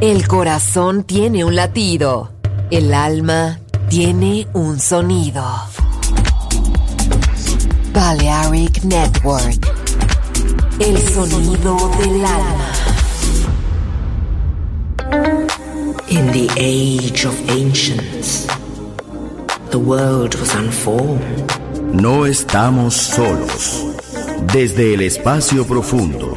El corazón tiene un latido. El alma tiene un sonido. Balearic Network. El sonido del alma. In the age of ancients, the world was unformed. No estamos solos. Desde el espacio profundo,